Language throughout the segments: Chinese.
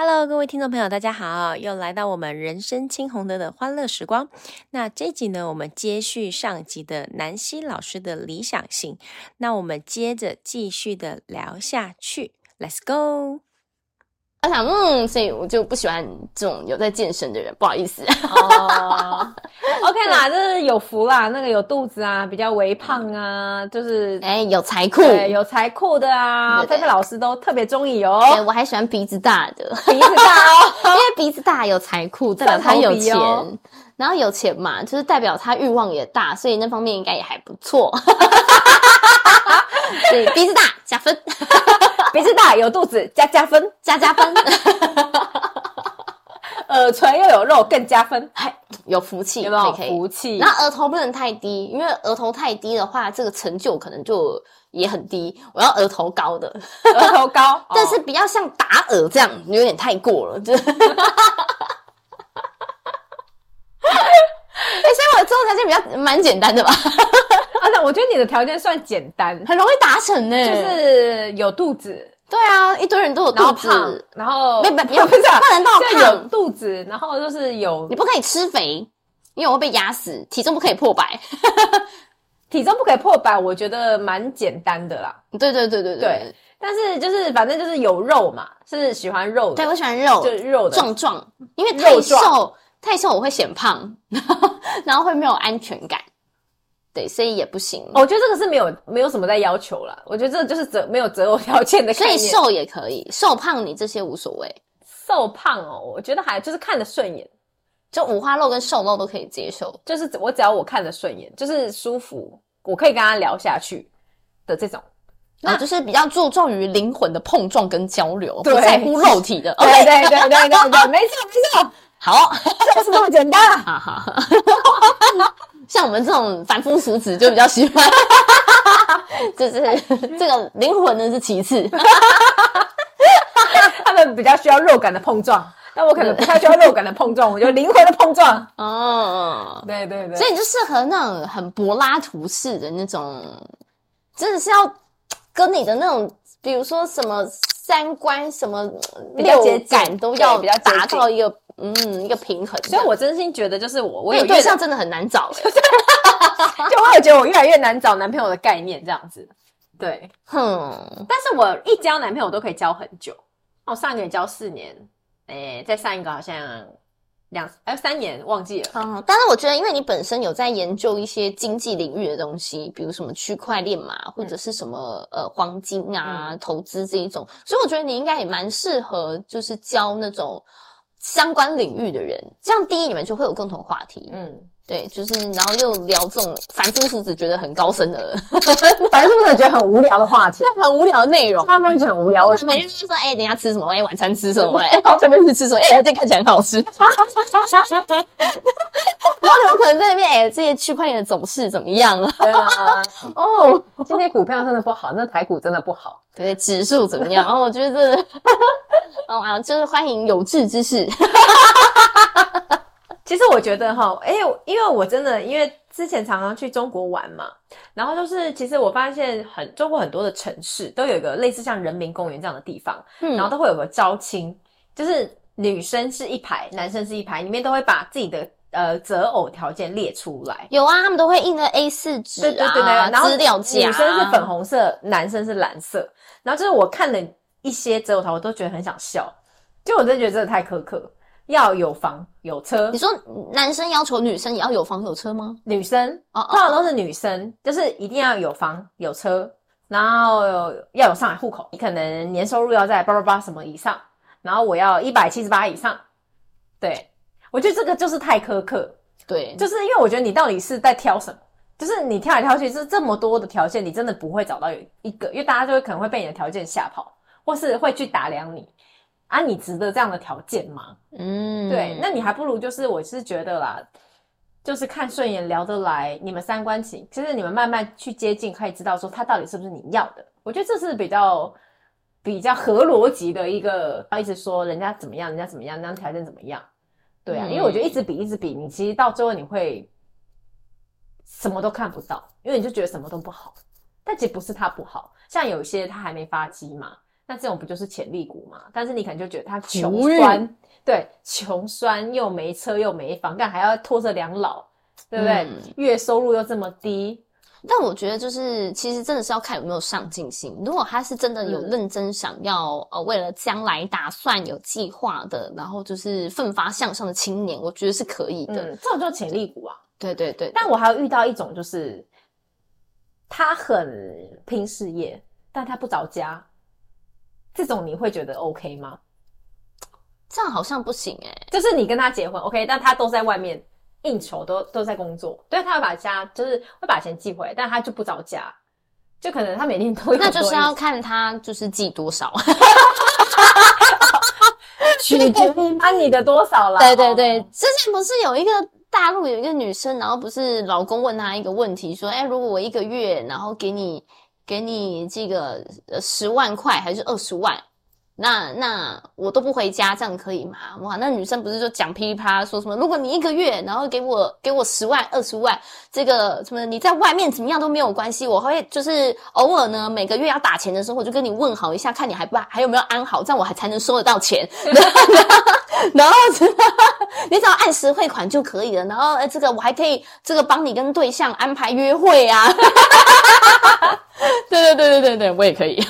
Hello，各位听众朋友，大家好，又来到我们人生青红灯的欢乐时光。那这集呢，我们接续上集的南希老师的理想性。那我们接着继续的聊下去，Let's go。我想，嗯，所以我就不喜欢这种有在健身的人，不好意思。哦、oh,，OK 啦，就是有福啦，那个有肚子啊，比较微胖啊，就是哎、欸，有财库，有财库的啊，菲菲老师都特别中意哦。我还喜欢鼻子大的，鼻子大哦，因为鼻子大有财库，代表他有钱，哦、然后有钱嘛，就是代表他欲望也大，所以那方面应该也还不错。对，鼻子大加分。鼻子大有肚子加加分，加加分。耳垂又有肉更加分，还有福气，有没有福气？然后额头不能太低，因为额头太低的话，这个成就可能就也很低。我要额头高的，额头高，但是比较像打耳这样，有点太过了。就，哎，所以我的择偶条件比较蛮简单的吧。啊，那我觉得你的条件算简单，很容易达成呢、欸。就是有肚子，对啊，一堆人都有肚子，然后没没 没有不是不能到胖，有肚子，然后就是有，你不可以吃肥，因为我会被压死。体重不可以破百，体重不可以破百，我觉得蛮简单的啦。对对对对对，对，但是就是反正就是有肉嘛，是喜欢肉的。对，我喜欢肉，就是肉的壮壮，因为太瘦太瘦我会显胖，然后会没有安全感。对，所以也不行。我觉得这个是没有没有什么在要求啦。我觉得这个就是择没有择偶条件的。所以瘦也可以，瘦胖你这些无所谓。瘦胖哦，我觉得还就是看得顺眼，就五花肉跟瘦肉都可以接受。就是我只要我看得顺眼，就是舒服，我可以跟他聊下去的这种。那就是比较注重于灵魂的碰撞跟交流，不在乎肉体的。对对对对对 对，没错没错。好，就是这么简单。哈哈。像我们这种凡夫俗子就比较喜欢，就是这个灵魂呢是其次，他们比较需要肉感的碰撞，但我可能不太需要肉感的碰撞，我就灵魂的碰撞。哦，对对对，所以你就适合那种很柏拉图式的那种，真的是要跟你的那种，比如说什么三观、什么六感都要比较达到一个。嗯，一个平衡。所以我真心觉得，就是我，我有对象真的很难找，欸，就我也觉得我越来越难找男朋友的概念这样子。对，哼，但是我一交男朋友都可以交很久。我上一个也交四年，诶、欸，再上一个好像两哎三年忘记了。嗯，但是我觉得，因为你本身有在研究一些经济领域的东西，比如什么区块链嘛，或者是什么呃黄金啊、嗯、投资这一种，所以我觉得你应该也蛮适合，就是交那种。相关领域的人，这样第一你们就会有共同话题。嗯，对，就是然后又聊这种凡夫俗子觉得很高深的，凡夫俗子觉得很无聊的话题，很无聊的内容，他们就很无聊。我每天就说，哎、欸，等一下吃什么？哎、欸，晚餐吃什么？哎、欸，好，这边是吃什么？哎、欸，这看起来很好吃。然后有可能在那边，哎、欸，这些区块链的走势怎么样啊？对啊，哦，今天股票真的不好，那台股真的不好。对，指数怎么样？然后我觉得。哦啊，就是欢迎有志之士。其实我觉得哈，哎，因为我真的因为之前常常去中国玩嘛，然后就是其实我发现很中国很多的城市都有一个类似像人民公园这样的地方，嗯，然后都会有个招亲，就是女生是一排，男生是一排，里面都会把自己的呃择偶条件列出来。有啊，他们都会印个 A 四纸，对对对对，然后资料夹，女生是粉红色，男生是蓝色，然后就是我看了。一些择偶条我都觉得很想笑，就我真的觉得真的太苛刻，要有房有车。你说男生要求女生也要有房有车吗？女生哦，通常都是女生，就是一定要有房有车，然后要有上海户口，你可能年收入要在八八八什么以上，然后我要一百七十八以上。对，我觉得这个就是太苛刻。对，就是因为我觉得你到底是在挑什么？就是你挑来挑去是这么多的条件，你真的不会找到有一个，因为大家就会可能会被你的条件吓跑。或是会去打量你啊，你值得这样的条件吗？嗯，对，那你还不如就是，我是觉得啦，就是看顺眼聊得来，你们三观情，其实你们慢慢去接近，可以知道说他到底是不是你要的。我觉得这是比较比较合逻辑的一个，一直说人家怎么样，人家怎么样，那样条件怎么样？对啊，嗯，因为我觉得一直比一直比，你其实到最后你会什么都看不到，因为你就觉得什么都不好，但其实不是他不好，像有些他还没发迹嘛。那这种不就是潜力股嘛？但是你可能就觉得他穷酸，运对，穷酸又没车又没房，但还要拖着两老，对不对？嗯、月收入又这么低。但我觉得就是，其实真的是要看有没有上进心。如果他是真的有认真想要，嗯、呃，为了将来打算有计划的，然后就是奋发向上的青年，我觉得是可以的。嗯、这种就是潜力股啊。对对对。但我还有遇到一种，就是他很拼事业，但他不着家。这种你会觉得 OK 吗？这样好像不行哎、欸、就是你跟他结婚 OK，但他都在外面。应酬都都在工作，对，他会把家就是会把钱寄回来，但他就不着家，就可能他每天都有。那就是要看他就是寄多少，取决于他你的多少了。对对对，之前不是有一个大陆有一个女生，然后不是老公问她一个问题，说：“哎，如果我一个月然后给你给你这个十万块还是二十万？”那那我都不回家，这样可以吗？哇，那女生不是就讲噼里啪啦说什么？如果你一个月，然后给我给我十万二十万，这个什么你在外面怎么样都没有关系，我会就是偶尔呢每个月要打钱的时候，我就跟你问好一下，看你还不还有没有安好，这样我还才能收得到钱。然后你只要按时汇款就可以了。然后呃，这个我还可以这个帮你跟对象安排约会啊。对对对对对对，我也可以。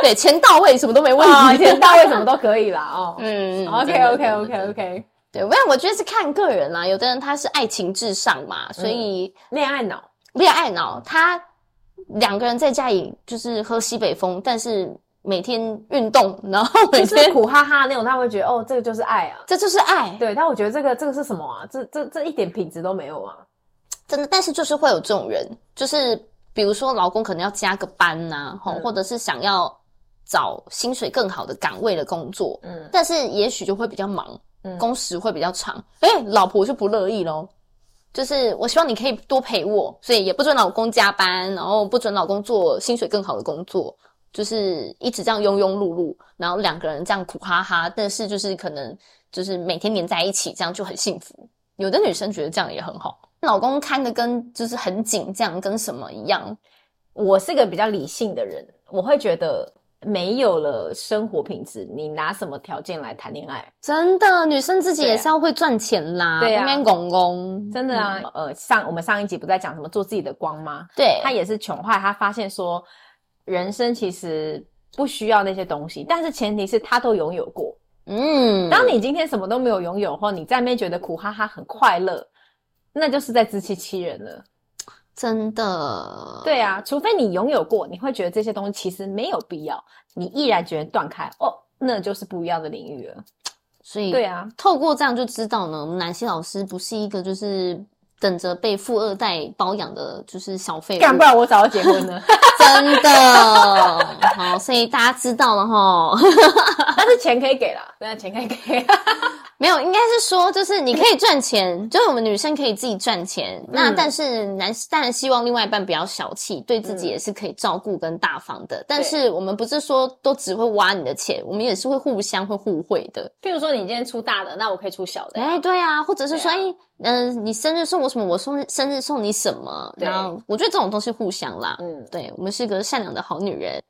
对，钱到位，什么都没问题。钱到位，什么都可以啦。哦，嗯，OK，OK，OK，OK。对，不然我觉得是看个人啦。有的人他是爱情至上嘛，所以恋爱脑，恋爱脑。他两个人在家里就是喝西北风，但是每天运动，然后每天苦哈哈那种，他会觉得哦，这个就是爱啊，这就是爱。对，但我觉得这个这个是什么啊？这这这一点品质都没有啊，真的。但是就是会有这种人，就是。比如说，老公可能要加个班呐、啊，嗯、或者是想要找薪水更好的岗位的工作，嗯，但是也许就会比较忙，嗯，工时会比较长，诶，老婆就不乐意咯，就是我希望你可以多陪我，所以也不准老公加班，然后不准老公做薪水更好的工作，就是一直这样庸庸碌碌，然后两个人这样苦哈哈，但是就是可能就是每天黏在一起，这样就很幸福。有的女生觉得这样也很好。老公看的跟就是很紧，这样跟什么一样？我是个比较理性的人，我会觉得没有了生活品质，你拿什么条件来谈恋爱？真的，女生自己也是要会赚钱啦。对啊，公公，真的啊。嗯、呃，上我们上一集不在讲什么做自己的光吗？对，她也是穷坏，她发现说人生其实不需要那些东西，但是前提是他都拥有过。嗯，当你今天什么都没有拥有后，你在那边觉得苦哈哈很快乐。那就是在自欺欺人了，真的。对啊，除非你拥有过，你会觉得这些东西其实没有必要，你毅然决然断开哦，那就是不一样的领域了。所以，对啊，透过这样就知道呢，我们南希老师不是一个就是等着被富二代包养的，就是小废物。干，不然我早就结婚了。真的，好，所以大家知道了哈。但是钱可以给啦，对，钱可以给。没有，应该是说，就是你可以赚钱，就是我们女生可以自己赚钱。嗯、那但是男当然希望另外一半不要小气，对自己也是可以照顾跟大方的。嗯、但是我们不是说都只会挖你的钱，我们也是会互相会互惠的。譬如说你今天出大的，那我可以出小的。哎，对啊，或者是说，哎、啊，嗯、呃，你生日送我什么，我送生日送你什么。对然后我觉得这种东西互相啦。嗯，对，我们是个善良的好女人。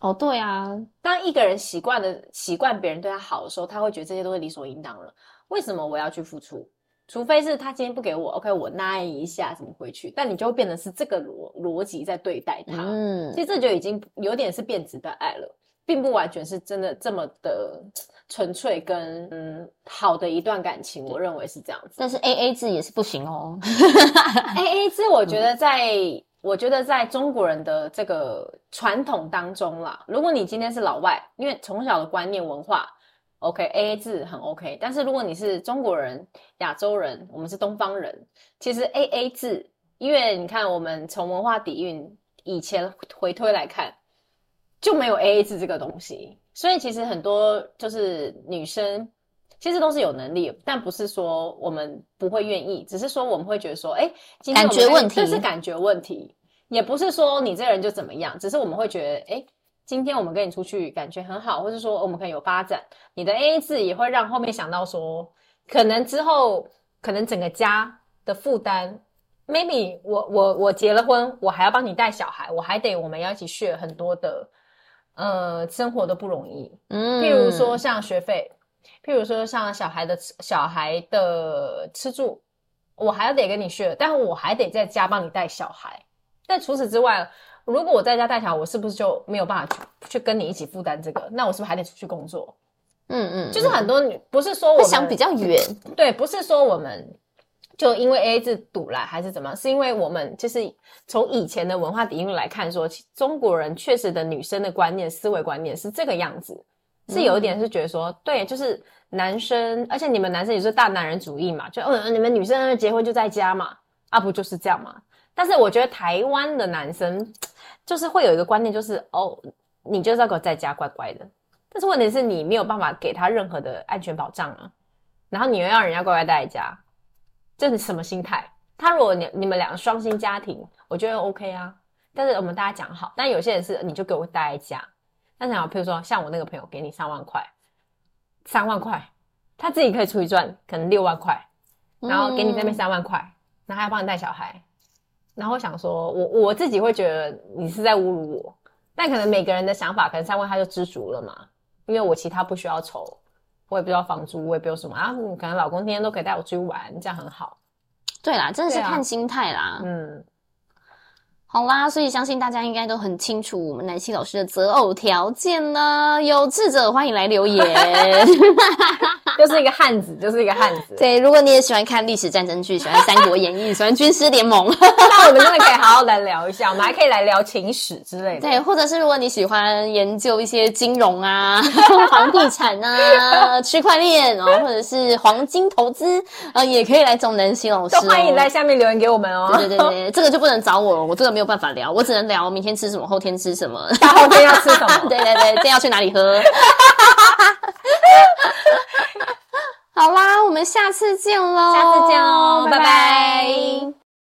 哦，对啊，当一个人习惯了习惯别人对他好的时候，他会觉得这些都是理所应当了。为什么我要去付出？除非是他今天不给我，OK，我那一下怎么回去？但你就会变成是这个逻逻辑在对待他。嗯，其实这就已经有点是变质的爱了，并不完全是真的这么的纯粹跟嗯好的一段感情。我认为是这样子，但是 AA 制也是不行哦。AA 制，我觉得在。嗯我觉得在中国人的这个传统当中啦，如果你今天是老外，因为从小的观念文化，OK，AA 制很 OK。但是如果你是中国人、亚洲人，我们是东方人，其实 AA 制，因为你看我们从文化底蕴以前回推来看，就没有 AA 制这个东西。所以其实很多就是女生。其实都是有能力，但不是说我们不会愿意，只是说我们会觉得说，哎，感觉问题，这是感觉问题，也不是说你这个人就怎么样，只是我们会觉得，哎，今天我们跟你出去感觉很好，或是说我们可以有发展，你的 AA 制也会让后面想到说，可能之后可能整个家的负担 maybe 我我我结了婚，我还要帮你带小孩，我还得我们要一起 share 很多的呃生活都不容易，嗯，譬如说像学费，譬如说像小孩的小孩的吃住，我还要得跟你 share，但我还得在家帮你带小孩。但除此之外，如果我在家带小孩，我是不是就没有办法去去跟你一起负担这个？那我是不是还得出去工作？嗯嗯，就是很多女不是说我想比较远，对，不是说我们就因为 AA 制堵来还是怎么，是因为我们就是从以前的文化底蕴来看说，说中国人确实的女生的观念、思维观念是这个样子，是有一点是觉得说，对，就是男生，而且你们男生也是大男人主义嘛，就嗯，你们女生结婚就在家嘛，啊，不就是这样嘛？但是我觉得台湾的男生就是会有一个观念，就是哦，你就是要给我在家乖乖的。但是问题是你没有办法给他任何的安全保障啊，然后你又要人家乖乖待在家，这是什么心态？他如果你你们两个双薪家庭，我觉得 OK 啊。但是我们大家讲好，但有些人是你就给我待在家。但是好，譬如说像我那个朋友给你三万块，三万块，他自己可以出去赚，可能六万块，然后给你那边三万块，嗯、然后还要帮你带小孩，然后想说我我自己会觉得你是在侮辱我，但可能每个人的想法，可能三万他就知足了嘛。因为我其他不需要愁，我也不知道房租，我也不用什么啊。可能老公天天都可以带我出去玩，这样很好。对啦，真的是看心态啦。嗯。好啦，所以相信大家应该都很清楚我们南希老师的择偶条件呢。有志者欢迎来留言，就是一个汉子，就是一个汉子。对，如果你也喜欢看历史战争剧，喜欢《三国演义》，喜欢军师联盟，那我们真的可以好好来聊一下，我们还可以来聊情史之类的。对，或者是如果你喜欢研究一些金融啊、房地产啊、区块链哦，或者是黄金投资，呃，也可以来找南希老师哦。欢迎在下面留言给我们哦。对对对对，这个就不能找我了，我这个没有。办法聊，我只能聊明天吃什么，后天吃什么，大后天要吃什么？对对对，今天要去哪里喝？好啦，我们下次见喽！下次见喽，拜拜。拜拜。